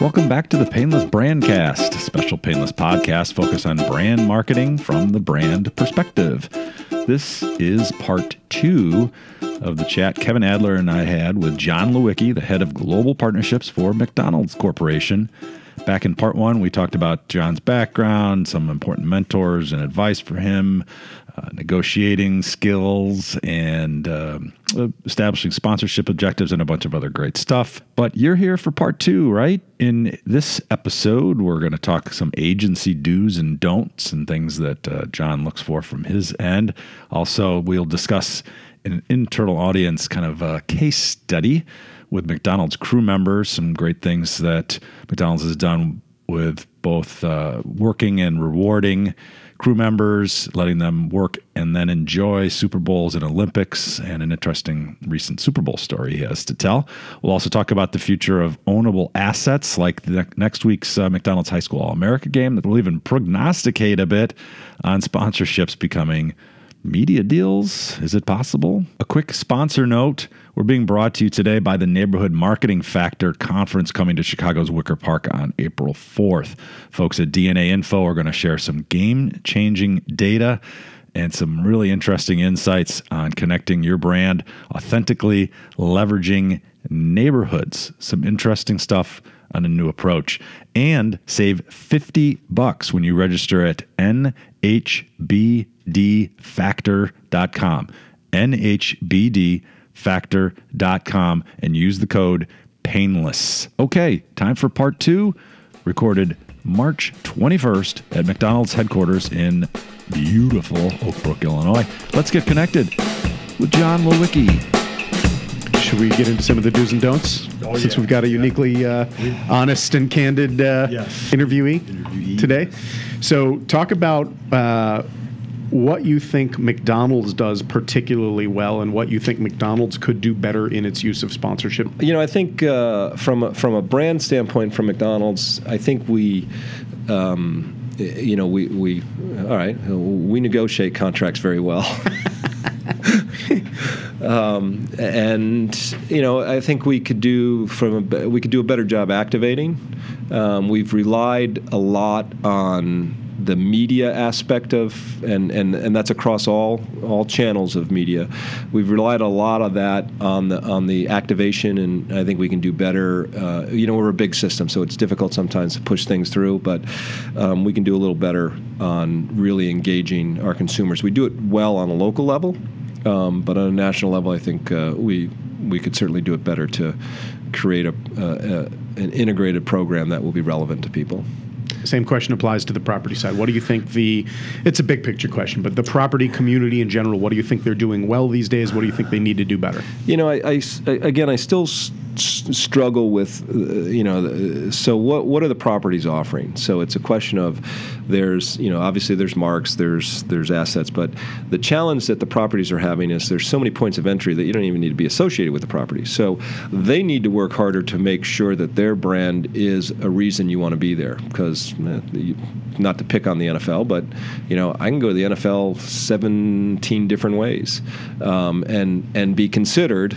Welcome back to the Painless Brandcast, a special Painless podcast focused on brand marketing from the brand perspective. This is part two of the chat Kevin Adler and I had with John Lewicki, the head of global partnerships for McDonald's Corporation. Back in part one, we talked about John's background, some important mentors and advice for him, uh, negotiating skills, and uh, establishing sponsorship objectives, and a bunch of other great stuff. But you're here for part two, right? In this episode, we're going to talk some agency do's and don'ts and things that uh, John looks for from his end. Also, we'll discuss an internal audience kind of a case study with McDonald's crew members, some great things that McDonald's has done with both uh, working and rewarding crew members, letting them work and then enjoy Super Bowls and Olympics, and an interesting recent Super Bowl story he has to tell. We'll also talk about the future of ownable assets, like the next week's uh, McDonald's High School All America game, that we'll even prognosticate a bit on sponsorships becoming media deals? Is it possible? A quick sponsor note we're being brought to you today by the Neighborhood Marketing Factor Conference coming to Chicago's Wicker Park on April 4th. Folks at DNA Info are going to share some game changing data and some really interesting insights on connecting your brand authentically, leveraging neighborhoods. Some interesting stuff on a new approach and save 50 bucks when you register at nhbdfactor.com nhbdfactor.com and use the code painless. Okay time for part two recorded march 21st at mcdonald's headquarters in beautiful oak brook illinois. Let's get connected with john lewicki should we get into some of the do's and don'ts? Oh, Since yeah. we've got a uniquely uh, honest and candid uh, Yes. interviewee, Interviewee. today. So, talk about uh, what you think McDonald's does particularly well and what you think McDonald's could do better in its use of sponsorship. You know, I think uh, from a, from a brand standpoint, from McDonald's, I think we, um, you know, we we all right, we negotiate contracts very well. um, and you know, I think we could do from a, we could do a better job activating. Um, we've relied a lot on the media aspect of and, and, and that's across all all channels of media. We've relied a lot of that on the on the activation, and I think we can do better. Uh, you know, we're a big system, so it's difficult sometimes to push things through, but um, we can do a little better on really engaging our consumers. We do it well on a local level, um, but on a national level, I think uh, we we could certainly do it better to create a, uh, uh, an integrated program that will be relevant to people. Same question applies to the property side. What do you think the? It's a big picture question, but the property community in general. What do you think they're doing well these days? What do you think they need to do better? You know, I again, I still s- s- struggle with, uh, you know, so what what are the properties offering? So it's a question of there's, you know, obviously there's marks, there's there's assets, but the challenge that the properties are having is there's so many points of entry that you don't even need to be associated with the property. So they need to work harder to make sure that their brand is a reason you want to be there because eh, not to pick on the NFL, but you know, I can go to the NFL 17 different ways um, and and be considered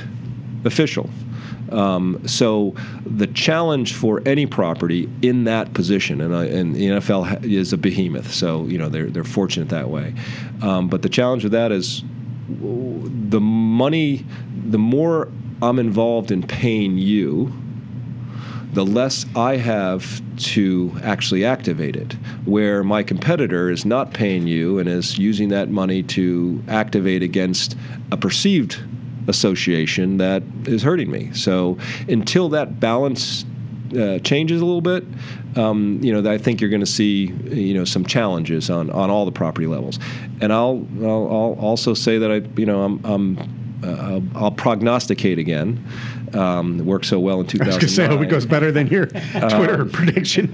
official. Um, so the challenge for any property in that position, and, I, and the NFL is a behemoth, so you know they're they're fortunate that way. Um, but the challenge with that is the money. The more I'm involved in paying you, the less I have to actually activate it. Where my competitor is not paying you and is using that money to activate against a perceived association that is hurting me. So until that balance uh, changes a little bit, um, you know, I think you're going to see, you know, some challenges on, on all the property levels. And I'll, I'll, I'll also say that I, you know, I'm, I'm uh, I'll, I'll prognosticate again. Um, it worked so well in I was going to say, I hope it goes better than your Twitter prediction.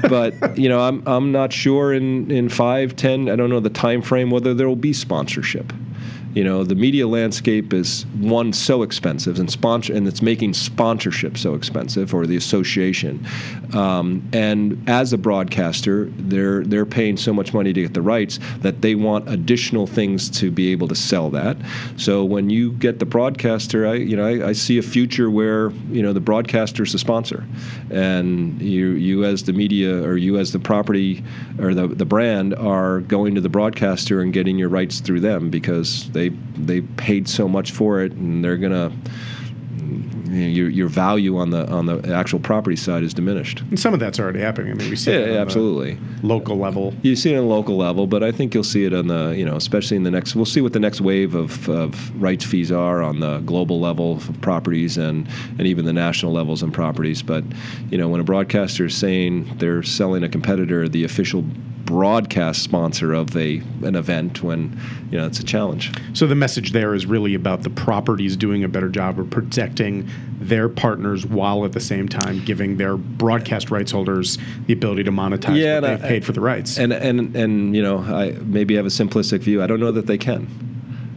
but you know, I'm I'm not sure in in five, ten. I don't know the time frame whether there will be sponsorship. You know, the media landscape is one so expensive, and sponsor, and it's making sponsorship so expensive, or the association. Um, and as a broadcaster, they're they're paying so much money to get the rights that they want additional things to be able to sell that. So when you get the broadcaster, I you know I, I see a future where you know the broadcaster is the sponsor, and you you as the media or you as the property or the the brand are going to the broadcaster and getting your rights through them because they they paid so much for it and they're gonna you know, your your value on the on the actual property side is diminished. And some of that's already happening. I mean, we see Yeah, it on the absolutely. local level. You see it on local level, but I think you'll see it on the, you know, especially in the next. We'll see what the next wave of, of rights fees are on the global level of properties and and even the national levels on properties. But you know, when a broadcaster is saying they're selling a competitor the official broadcast sponsor of a an event, when you know it's a challenge. So the message there is really about the properties doing a better job of protecting their partners while at the same time giving their broadcast rights holders the ability to monetize Yeah, what and they've I- paid for the rights. And and and you know, I maybe have a simplistic view. I don't know that they can.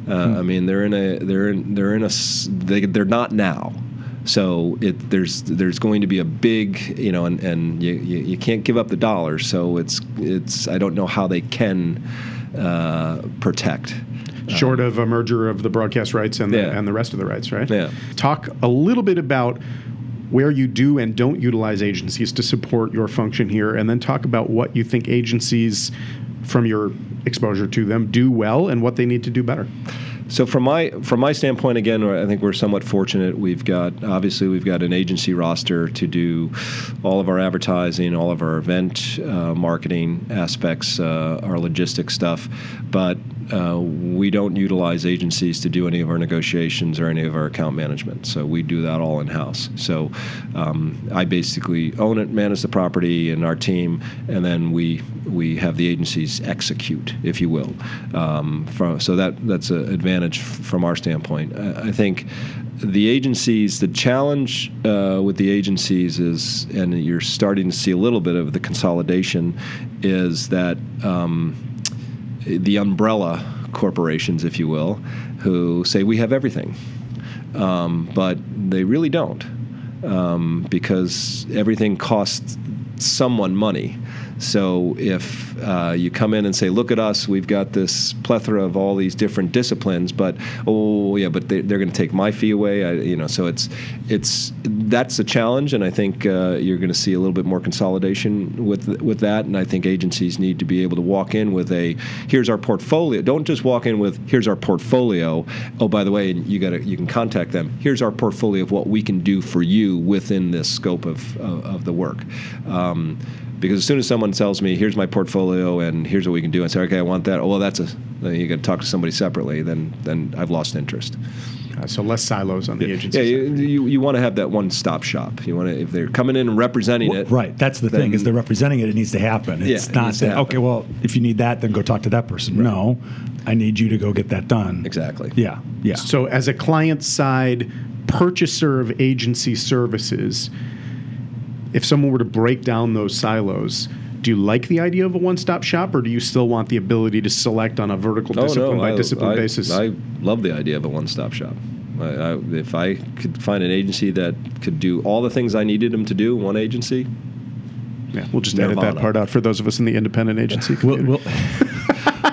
Uh, I mean, they're in a they're in they're in a they they're not now. So it there's there's going to be a big you know and, and you, you, you can't give up the dollar. So it's it's I don't know how they can uh, protect. Short of a merger of the broadcast rights and the, Yeah. and the rest of the rights, right? Yeah. Talk a little bit about where you do and don't utilize agencies to support your function here, and then talk about what you think agencies, from your exposure to them, do well and what they need to do better. So from my from my standpoint, again, I think we're somewhat fortunate. We've got obviously we've got an agency roster to do all of our advertising, all of our event uh, marketing aspects, uh, our logistics stuff, but uh, we don't utilize agencies to do any of our negotiations or any of our account management. So we do that all in house. So um, I basically own it, manage the property, and our team, and then we we have the agencies execute, if you will. Um, from, so that that's an advantage from our standpoint. I, I think the agencies, the challenge uh, with the agencies is, and you're starting to see a little bit of the consolidation, is that. Um, the umbrella corporations, if you will, who say we have everything, um, but they really don't, um, because everything costs someone money. So if uh, you come in and say, "Look at us, we've got this plethora of all these different disciplines," but oh yeah, but they, they're going to take my fee away, I, you know. So it's it's that's a challenge, and I think uh, you're going to see a little bit more consolidation with with that. And I think agencies need to be able to walk in with a here's our portfolio. Don't just walk in with here's our portfolio. Oh, by the way, you got you can contact them. Here's our portfolio of what we can do for you within this scope of of, of the work. Um, because as soon as someone tells me, "Here's my portfolio and here's what we can do," and say, "Okay, I want that," oh, well, that's a then you got to talk to somebody separately. Then then I've lost interest. Uh, so less silos on the agency. Yeah, side. you, you, you want to have that one stop shop. You want to if they're coming in and representing it. Right. That's the thing is they're representing it. It needs to happen. Yeah, It's it not needs to that, happen. okay, well, if you need that, then go talk to that person. No, I need you to go get that done. Exactly. Yeah. Yeah. So, as a client side purchaser of agency services, if someone were to break down those silos, do you like the idea of a one stop shop or do you still want the ability to select on a vertical oh, discipline by Oh, I, discipline I, basis? I love the idea of a one-stop shop. I, I, if I could find an agency that could do all the things I needed them to do, in one agency, yeah, we'll just edit that part out for those of us in the independent agency We'll, community. we'll,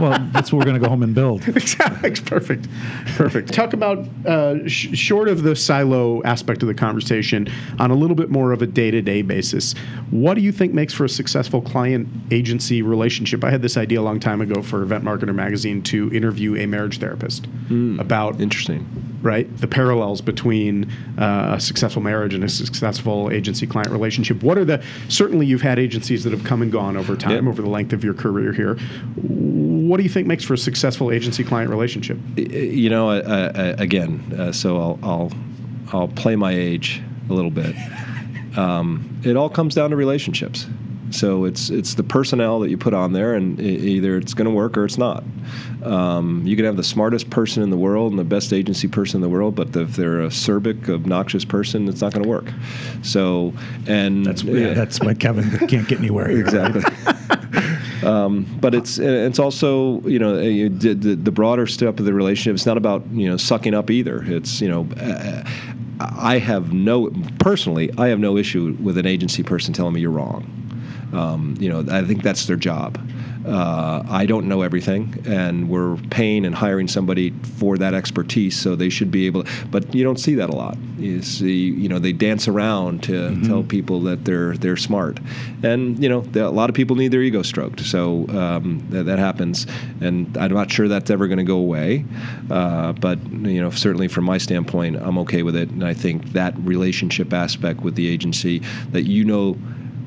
well, that's what we're going to go home and build. Exactly. Perfect, perfect. Talk about uh, sh- short of the silo aspect of the conversation on a little bit more of a day-to-day basis. What do you think makes for a successful client-agency relationship? I had this idea a long time ago for Event Marketer magazine to interview a marriage therapist about interesting. right the parallels between uh, a successful marriage and a successful agency-client relationship. What are the certainly you've had agencies that have come and gone over time Yeah. over the length of your career here. What do you think makes for a successful agency-client relationship? You know, I- again, uh, so I'll, I'll I'll play my age a little bit. Um, it all comes down to relationships. So it's it's the personnel that you put on there, and either it's going to work or it's not. Um, you can have the smartest person in the world and the best agency person in the world, but if they're a acerbic, obnoxious person, it's not going to work. So, and That's yeah, that's why Kevin can't get anywhere. Here, right? exactly. um, but it's it's also you know uh, the, the, the broader step of the relationship. It's not about you know sucking up either. It's you know. Uh, I have no personally. I have no issue with an agency person telling me you're wrong. Um, you know, I think that's their job. Uh, I don't know everything, and we're paying and hiring somebody for that expertise, so they should be able. To, But you don't see that a lot. You see, you know, they dance around to tell people that they're they're smart, and you know, the- a lot of people need their ego stroked. So um, that, that happens, and I'm not sure that's ever going to go away. Uh, but you know, certainly from my standpoint, I'm okay with it, and I think that relationship aspect with the agency that you know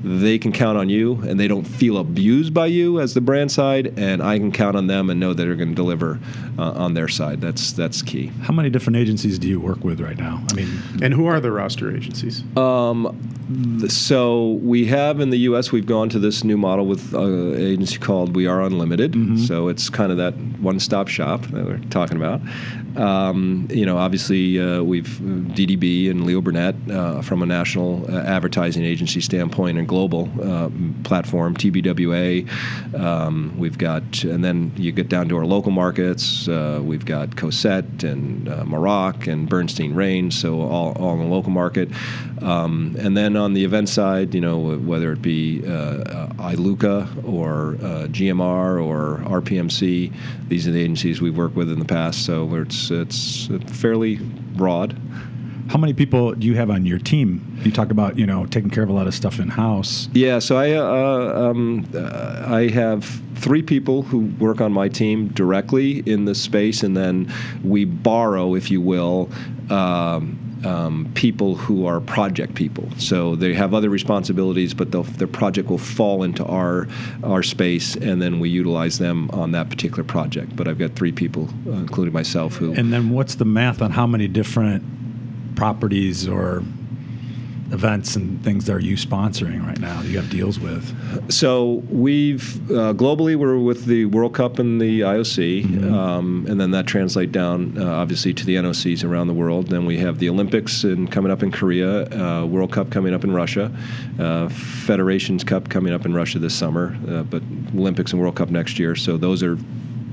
they can count on you and they don't feel abused by you as the brand side and i can count on them and know that they're going to deliver uh, on their side that's that's key How many different agencies do you work with right now? I mean, And who are the roster agencies? The- So we have in the U.S. We've gone to this new model with uh, an agency called We Are Unlimited. So it's kind of that one-stop shop that we're talking about. Um, you know, obviously uh, we've DDB and Leo Burnett uh, from a national uh, advertising agency standpoint and global uh, platform TBWA. Um, we've got, and then you get down to our local markets. Uh, we've got Cossette and uh, Moroch and Bernstein-Rein. So all, all in the local market. Um, and then on the event side, you know, whether it be iLuca or GMR or RPMC, these are the agencies we've worked with in the past. So it's it's fairly broad. how many people do you have on your team? You talk about you know taking care of a lot of stuff in house. Yeah, so I uh, um, uh, I have three people who work on my team directly in the space, and then we borrow, if you will. Um, um, people who are project people, so they have other responsibilities, but their project will fall into our our space, and then we utilize them on that particular project. But I've got three people, uh, including myself, who And then what's the math on how many different properties or events and things that are you sponsoring right now? that You have deals with. So we've uh, globally we're with the World Cup and the IOC, um, and then that translate down uh, obviously to the NOCs around the world. Then we have the Olympics and coming up in Korea, uh, World Cup coming up in Russia, uh, Federations Cup coming up in Russia this summer, uh, but Olympics and World Cup next year. So those are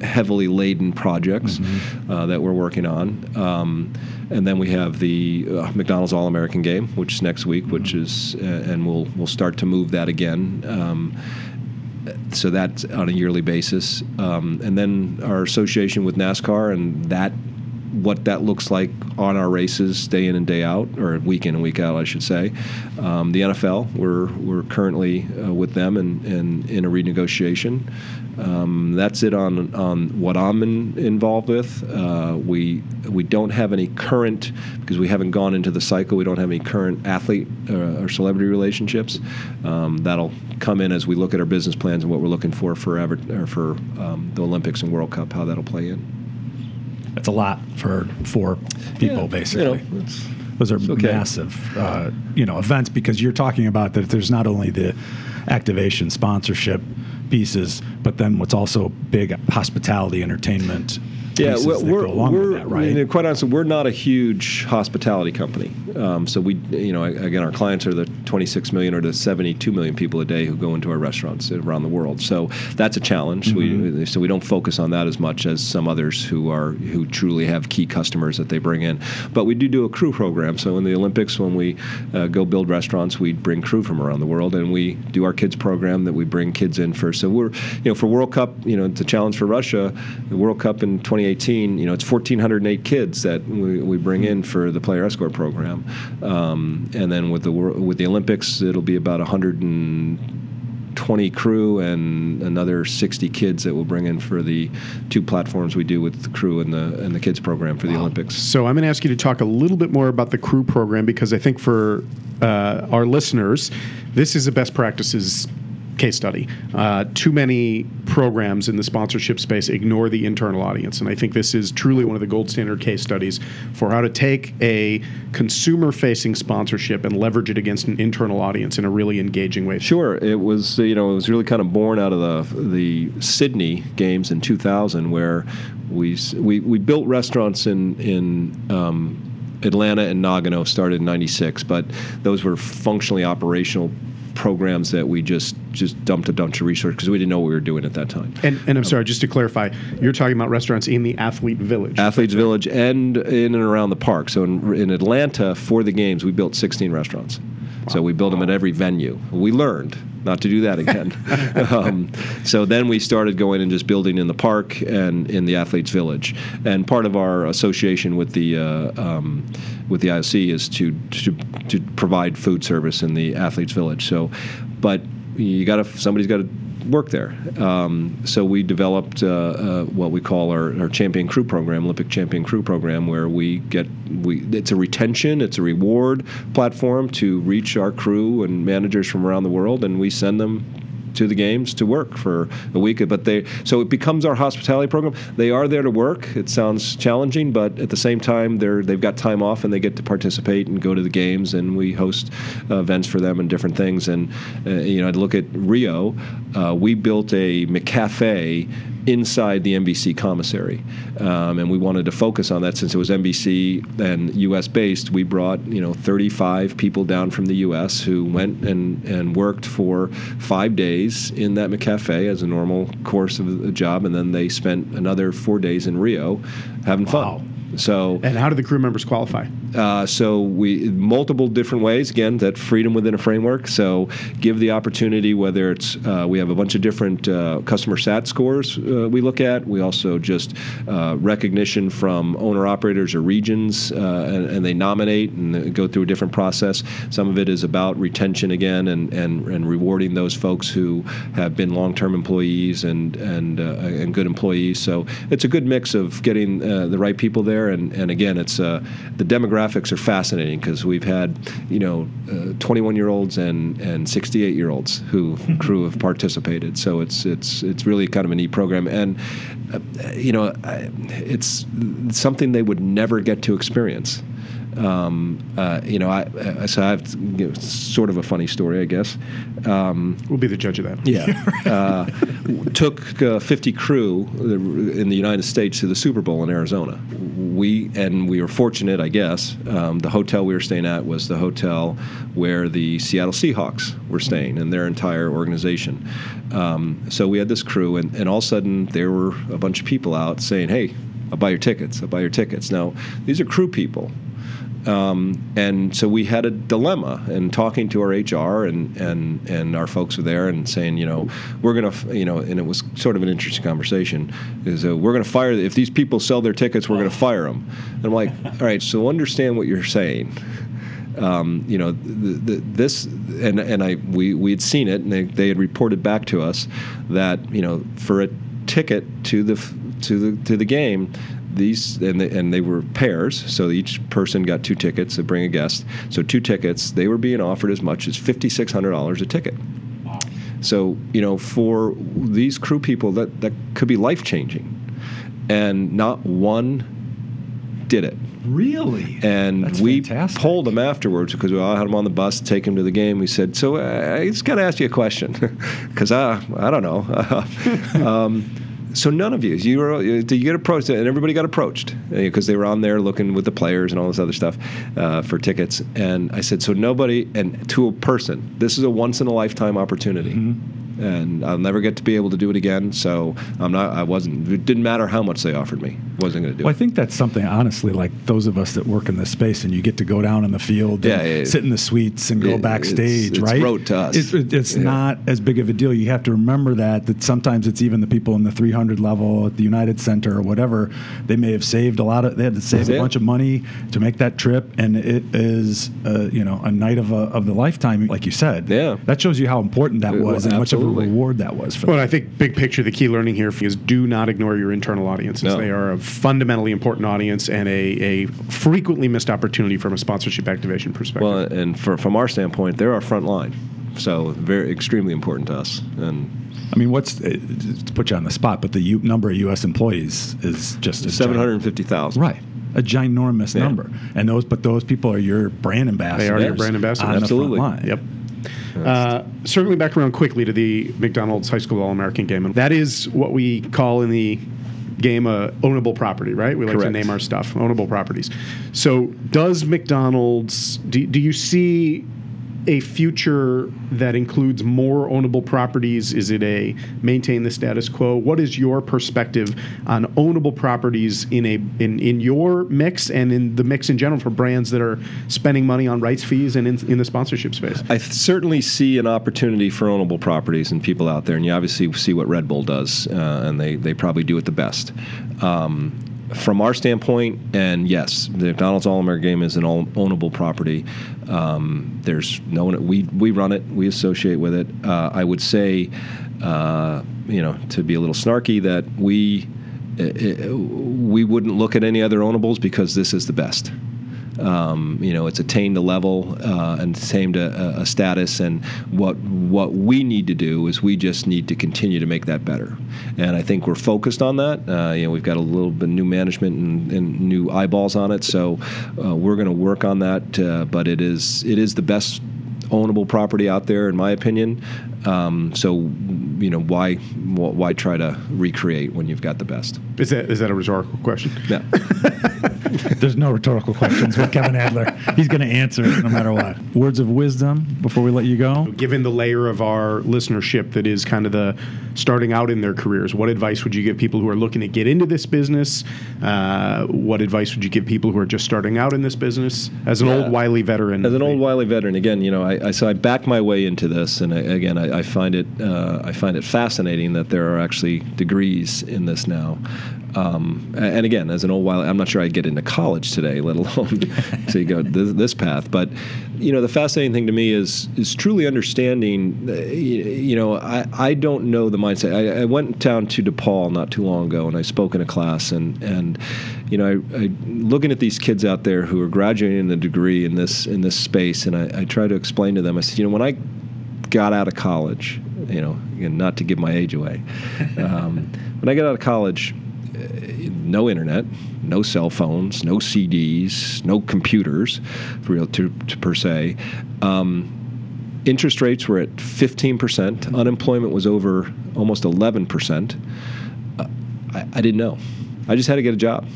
heavily laden projects uh, that we're working on. Um, and then we have the uh, McDonald's All American Game, which is next week, which is, uh, and we'll we'll start to move that again. Um, so that's on a yearly basis, um, and then our association with NASCAR and that what that looks like on our races day in and day out, or week in and week out, I should say. Um, the NFL, we're we're currently uh, with them and in, in, a renegotiation. Um, that's it on on what I'm in, involved with. Uh, we we don't have any current because we haven't gone into the cycle. We don't have any current athlete uh, or celebrity relationships. Um, that'll come in as we look at our business plans and what we're looking for for ever, or for um, the Olympics and World Cup. How that'll play in. That's a lot for four people, Yeah, basically. You know, Those are okay. massive, uh, you know, events because you're talking about that. There's not only the activation, sponsorship pieces, but then what's also big hospitality, entertainment. Yeah, pieces we're, that we're, go along we're with that, right? Mean, quite honestly, we're not a huge hospitality company. Um, so we, you know, again, our clients are the 26 million or the 72 million people a day who go into our restaurants around the world. So that's a challenge. Mm-hmm. We, so we don't focus on that as much as some others who are who truly have key customers that they bring in. But we do do a crew program. So in the Olympics, when we uh, go build restaurants, we bring crew from around the world, and we do our kids program that we bring kids in for. So we're, you know, for World Cup, you know, it's a challenge for Russia. The World Cup in 2018, you know, it's 1,408 kids that we, we bring in for the player escort program, um, and then with the with the Olympics, it'll be about 120 crew and another 60 kids that we'll bring in for the two platforms we do with the crew and the and the kids program for the Olympics. So I'm going to ask you to talk a little bit more about the crew program because I think for uh, our listeners, this is a best practices case study. Uh, too many programs in the sponsorship space ignore the internal audience, and I think this is truly one of the gold standard case studies for how to take a consumer-facing sponsorship and leverage it against an internal audience in a really engaging way. Sure, it was you know it was really kind of born out of the the Sydney games in 2000 where we we, we built restaurants in in um, Atlanta and Nagano started in '96, but those were functionally operational programs that we just just dumped a bunch of resources because we didn't know what we were doing at that time. And, and I'm sorry, just to clarify, you're talking about restaurants in the athlete village. Athletes Village and in and around the park. So in, in Atlanta for the games, we built 16 restaurants. So we built them at every venue. We learned not to do that again. um, so then we started going and just building in the park and in the athletes village. And part of our association with the uh, um, with the IOC is to, to to provide food service in the athletes village. So, but you got to somebody's got to work there. Um, so we developed uh, uh, what we call our, our, champion crew program, Olympic champion crew program, where we get we it's a retention, it's a reward platform to reach our crew and managers from around the world, and we send them to the games to work for a week. But they so it becomes our hospitality program. They are there to work. It sounds challenging, but at the same time, they're they've got time off and they get to participate and go to the games. And we host uh, events for them and different things. And uh, you know, to look at Rio, uh, we built a McCafe inside the NBC commissary, um, and we wanted to focus on that since it was NBC and U.S. based. We brought you know 35 people down from the U.S. who went and and worked for five days in that McCafe as a normal course of the job, and then they spent another four days in Rio having wow. fun. So, and how do the crew members qualify? Uh, so we multiple different ways. Again, that freedom within a framework. So give the opportunity. Whether it's uh, we have a bunch of different uh, customer sat scores uh, we look at. We also just uh, recognition from owner operators or regions, uh, and, and, they nominate and go through a different process. Some of it is about retention again and and, and rewarding those folks who have been long term employees and and and good employees. So it's a good mix of getting the right people there, and and again, it's the demographics are fascinating because we've had, you know, 21 uh, year olds and and 68 year olds who crew have participated. So it's it's it's really kind of a neat program, and uh, you know, it's something they would never get to experience. Um, uh, you know, I, I so I have you know, sort of a funny story, I guess. Um, we'll be the judge of that. Yeah, uh, took uh, 50 crew in the United States to the Super Bowl in Arizona. We and we were fortunate, I guess. Um, the hotel we were staying at was the hotel where the Seattle Seahawks were staying and their entire organization. Um, so we had this crew, and, and all of a sudden there were a bunch of people out saying, "Hey." I'll buy your tickets. I'll buy your tickets. Now, these are crew people. Um, and so we had a dilemma and talking to our HR and, and, and our folks were there and saying, you know, we're going to, you know, and it was sort of an interesting conversation is uh, we're going to fire, if these people sell their tickets, we're going to fire them. And I'm like, all right, so understand what you're saying. Um, you know, the, the, this, and, and I, we, we had seen it and they, they had reported back to us that, you know, for a ticket to the, to the, to the game, these and they, and they were pairs, so each person got two tickets to bring a guest. So two tickets, they were being offered as much as fifty six hundred dollars a ticket. Wow. So you know, for these crew people, that that could be life changing, and not one did it. Really? And That's we fantastic. pulled him afterwards because we all had him on the bus, take him to the game. We said, "So uh, I just got to ask you a question, because uh, I don't know." um, so none of you, you were, Did you get approached, and everybody got approached because uh, they were on there looking with the players and all this other stuff uh, for tickets. And I said, so nobody, and to a person, this is a once in a lifetime opportunity. Mm-hmm and I'll never get to be able to do it again. So I'm not. I wasn't. It didn't matter how much they offered me. wasn't going to do well, it. I think that's something honestly, like those of us that work in this space, and you get to go down in the field, yeah, and sit in the suites, and go it, backstage. It's, it's right? road to us. It, it's yeah. not as big of a deal. You have to remember that that sometimes it's even the people in the 300 level at the United Center or whatever. They may have saved a lot of. They had to save a bunch of money to make that trip, and it is uh, you know a night of a, of the lifetime, like you said. Yeah, that shows you how important that was, and absolutely. much of a reward that was was for well, them. I think big picture, the key learning here is do not ignore your internal audiences. No. They are a fundamentally important audience and a, a frequently missed opportunity from a sponsorship activation perspective. Well, and for, from our standpoint, they're our front line. So very extremely important to us. And I mean, what's uh, to put you on the spot, but the U, number of U.S. employees is just seven hundred fifty thousand. Right, a ginormous Yeah. number, and those, but those people are your brand ambassadors. They are your brand ambassadors. on the front Absolutely. line. Yep. Uh, circling back around quickly to the McDonald's High School All American game, and that is what we call in the game a ownable property, right? We like to name our stuff ownable properties. So, does McDonald's? Do, do you see a future that includes more ownable properties? Is it a maintain the status quo? What is your perspective on ownable properties in a in, in your mix and in the mix in general for brands that are spending money on rights fees and in, in the sponsorship space? I certainly see an opportunity for ownable properties and people out there, and you obviously see what Red Bull does, uh, and they, they probably do it the best. Um, from our standpoint, and yes, the McDonald's All American Game is an ownable property. Um, there's no one, we we run it, we associate with it. Uh, I would say, uh, you know, to be a little snarky, that we uh, we wouldn't look at any other ownables because this is the best. Um, you know, it's attained a level uh, and attained a, a status, and what what we need to do is we just need to continue to make that better. And I think we're focused on that. Uh, you know, we've got a little bit new management and, and new eyeballs on it, so uh, we're going to work on that. Uh, but it is it is the best ownable property out there, in my opinion. Um, so, you know, why why try to recreate when you've got the best? Is that is that a rhetorical question? Yeah. There's no rhetorical questions with Kevin Adler. He's going to answer it no matter what. Words of wisdom before we let you go. Given the layer of our listenership that is kind of the starting out in their careers, what advice would you give people who are looking to get into this business? Uh, what advice would you give people who are just starting out in this business? As an Yeah. old wily veteran, As an old wily veteran, again, you know, I, I so I back my way into this, and I, again, I, I find it uh, I find it fascinating that there are actually degrees in this now. Um, and again, as an old wily, I'm not sure I'd get into college today, let alone to go this, this path. But you know, the fascinating thing to me is is truly understanding. uh, You, you know, I, I don't know the mindset. I, I went down to DePaul not too long ago, and I spoke in a class, and and you know, I, I looking at these kids out there who are graduating a degree in this in this space, and I, I try to explain to them. I said, you know, when I got out of college, you know, not to give my age away, um, when I got out of college, no internet, no cell phones, no CDs, no computers, real to, to per se. Um, interest rates were at 15%. Unemployment was over almost 11%. Uh, I, I didn't know. I just had to get a job.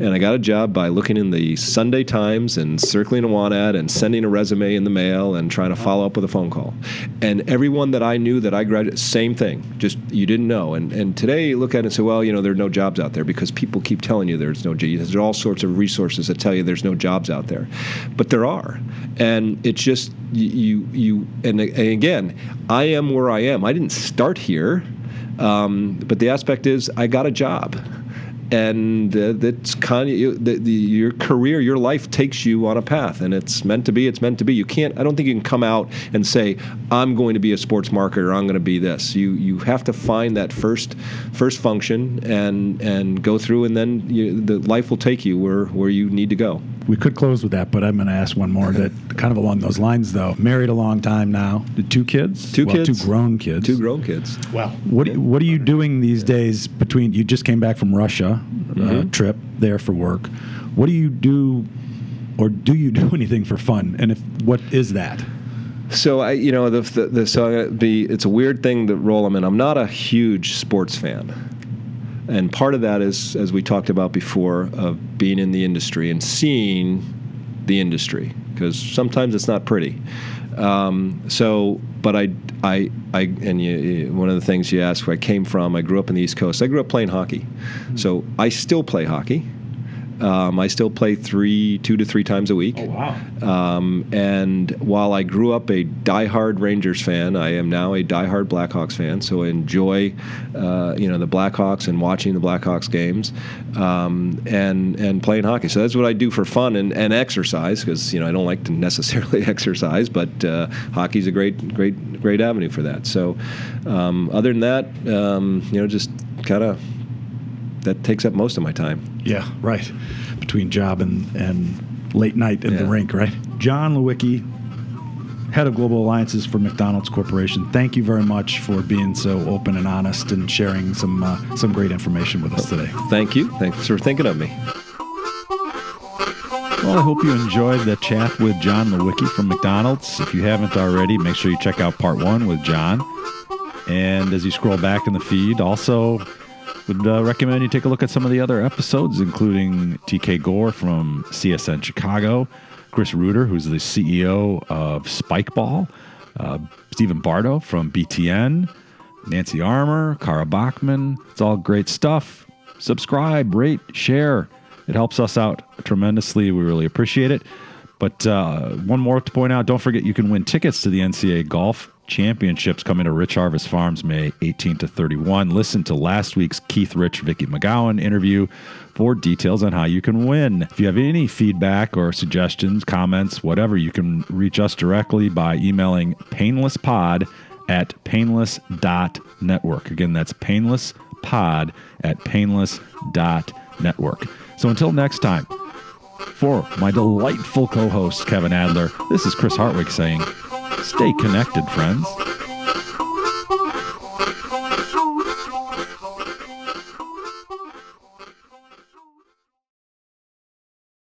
And I got a job by looking in the Sunday Times and circling a want ad and sending a resume in the mail and trying to follow up with a phone call. And everyone that I knew that I graduated, same thing. Just you didn't know. And and today you look at it and say, well, you know, there are no jobs out there because people keep telling you there's no jobs. There's all sorts of resources that tell you there's no jobs out there, but there are. And it's just you you, and, and again, I am where I am. I didn't start here, um, but the aspect is I got a job and uh, that's kind of you, the, the, your career, your life takes you on a path, and it's meant to be. It's meant to be. You can't. I don't think you can come out and say, "I'm going to be a sports marketer. I'm going to be this." You you have to find that first first function and and go through, and then you, the life will take you where where you need to go. We could close with that, but I'm going to ask one more that kind of along those lines, though. Married a long time now. Two kids? Two Well, kids. Two grown kids. Two grown kids. Wow. What What are you doing these days between? You just came back from Russia, uh, trip there for work. What do you do, or do you do anything for fun? And if what is that? So I, you know, the, the, the so I'm be. It's a weird thing to roll them in. I'm not a huge sports fan, and part of that is, as we talked about before, of being in the industry and seeing the industry because sometimes it's not pretty. Um, so, but I, I, I, and you, one of the things you asked where I came from, I grew up in the East Coast. I grew up playing hockey, so I still play hockey. Um, I still play three, two to three times a week. Oh, wow. Um, and while I grew up a diehard Rangers fan, I am now a diehard Blackhawks fan. So I enjoy, uh, you know, the Blackhawks and watching the Blackhawks games, um, and and playing hockey. So that's what I do for fun and, and exercise because you know I don't like to necessarily exercise, but uh, hockey's a great great great avenue for that. So um, other than that, um, you know, just kind of that takes up most of my time. Yeah, right. Between job and and late night in the rink, right? John Lewicki, head of global alliances for McDonald's Corporation. Thank you very much for being so open and honest and sharing some uh, some great information with us today. Thank you. Thanks for thinking of me. Well, I hope you enjoyed the chat with John Lewicki from McDonald's. If you haven't already, make sure you check out part one with John. And as you scroll back in the feed, also would uh, recommend you take a look at some of the other episodes, including TK Gore from CSN Chicago, Chris Ruder, who's the CEO of Spikeball, uh, Stephen Bardo from BTN, Nancy Armour, Kara Bachman. It's all great stuff. Subscribe, rate, share. It helps us out tremendously. We really appreciate it. But uh, one more to point out don't forget you can win tickets to the NCAA Golf Championships coming to Rich Harvest Farms May 18 to 31. Listen to last week's Keith Rich Vicky McGowan interview for details on how you can win. If you have any feedback or suggestions, comments, whatever, you can reach us directly by emailing painlesspod at painless.network. Again, that's painlesspod at painless.network. So until next time, for my delightful co host, Kevin Adler, this is Chris Hartwig saying, Stay connected, friends.